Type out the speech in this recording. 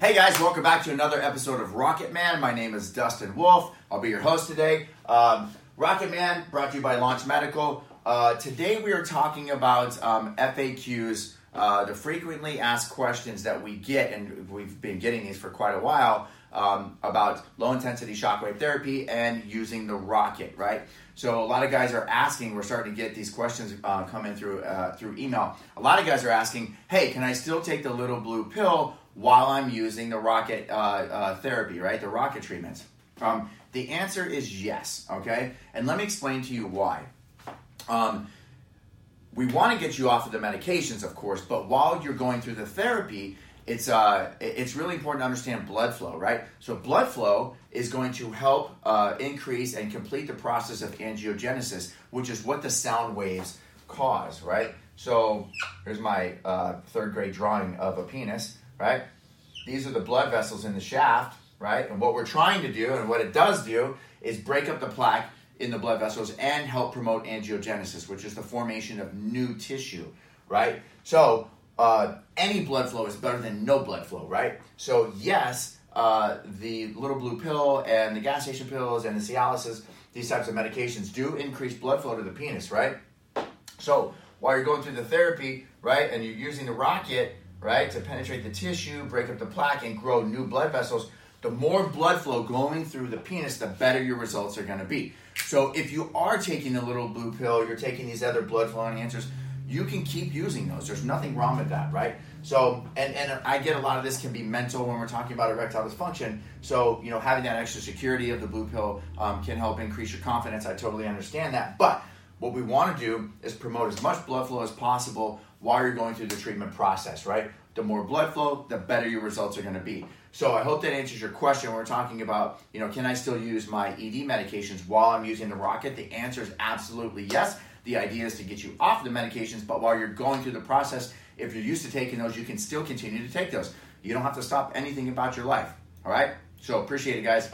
Hey guys, welcome back to another episode of Rocket Man. My name is Dustin Wolf. I'll be your host today. Um, Rocket Man brought to you by Launch Medical. Uh, today we are talking about um, FAQs, uh, the frequently asked questions that we get, and we've been getting these for quite a while um, about low intensity shockwave therapy and using the rocket, right? So a lot of guys are asking. We're starting to get these questions uh, coming through uh, through email. A lot of guys are asking, "Hey, can I still take the little blue pill while I'm using the rocket uh, uh, therapy, right? The rocket treatments." Um, the answer is yes. Okay, and let me explain to you why. Um, we want to get you off of the medications, of course, but while you're going through the therapy, it's uh, it's really important to understand blood flow, right? So blood flow is going to help uh, increase and complete the process of angiogenesis, which is what the sound waves cause, right? So here's my uh, third grade drawing of a penis, right? These are the blood vessels in the shaft, right? And what we're trying to do, and what it does do, is break up the plaque in the blood vessels and help promote angiogenesis, which is the formation of new tissue, right? So uh, any blood flow is better than no blood flow, right? So yes, uh, the little blue pill and the gas station pills and the Cialis, these types of medications do increase blood flow to the penis, right? So while you're going through the therapy, right, and you're using the rocket, right, to penetrate the tissue, break up the plaque, and grow new blood vessels, the more blood flow going through the penis, the better your results are going to be. So if you are taking the little blue pill, you're taking these other blood flow enhancers, you can keep using those. There's nothing wrong with that, right? So, and, and I get a lot of this can be mental when we're talking about erectile dysfunction. So, you know, having that extra security of the blue pill um, can help increase your confidence. I totally understand that. But what we want to do is promote as much blood flow as possible while you're going through the treatment process, right? The more blood flow, the better your results are going to be. So I hope that answers your question. We're talking about, you know, can I still use my ED medications while I'm using the rocket? The answer is absolutely yes. The idea is to get you off the medications, but while you're going through the process, if you're used to taking those, you can still continue to take those. You don't have to stop anything about your life. All right? So appreciate it, guys.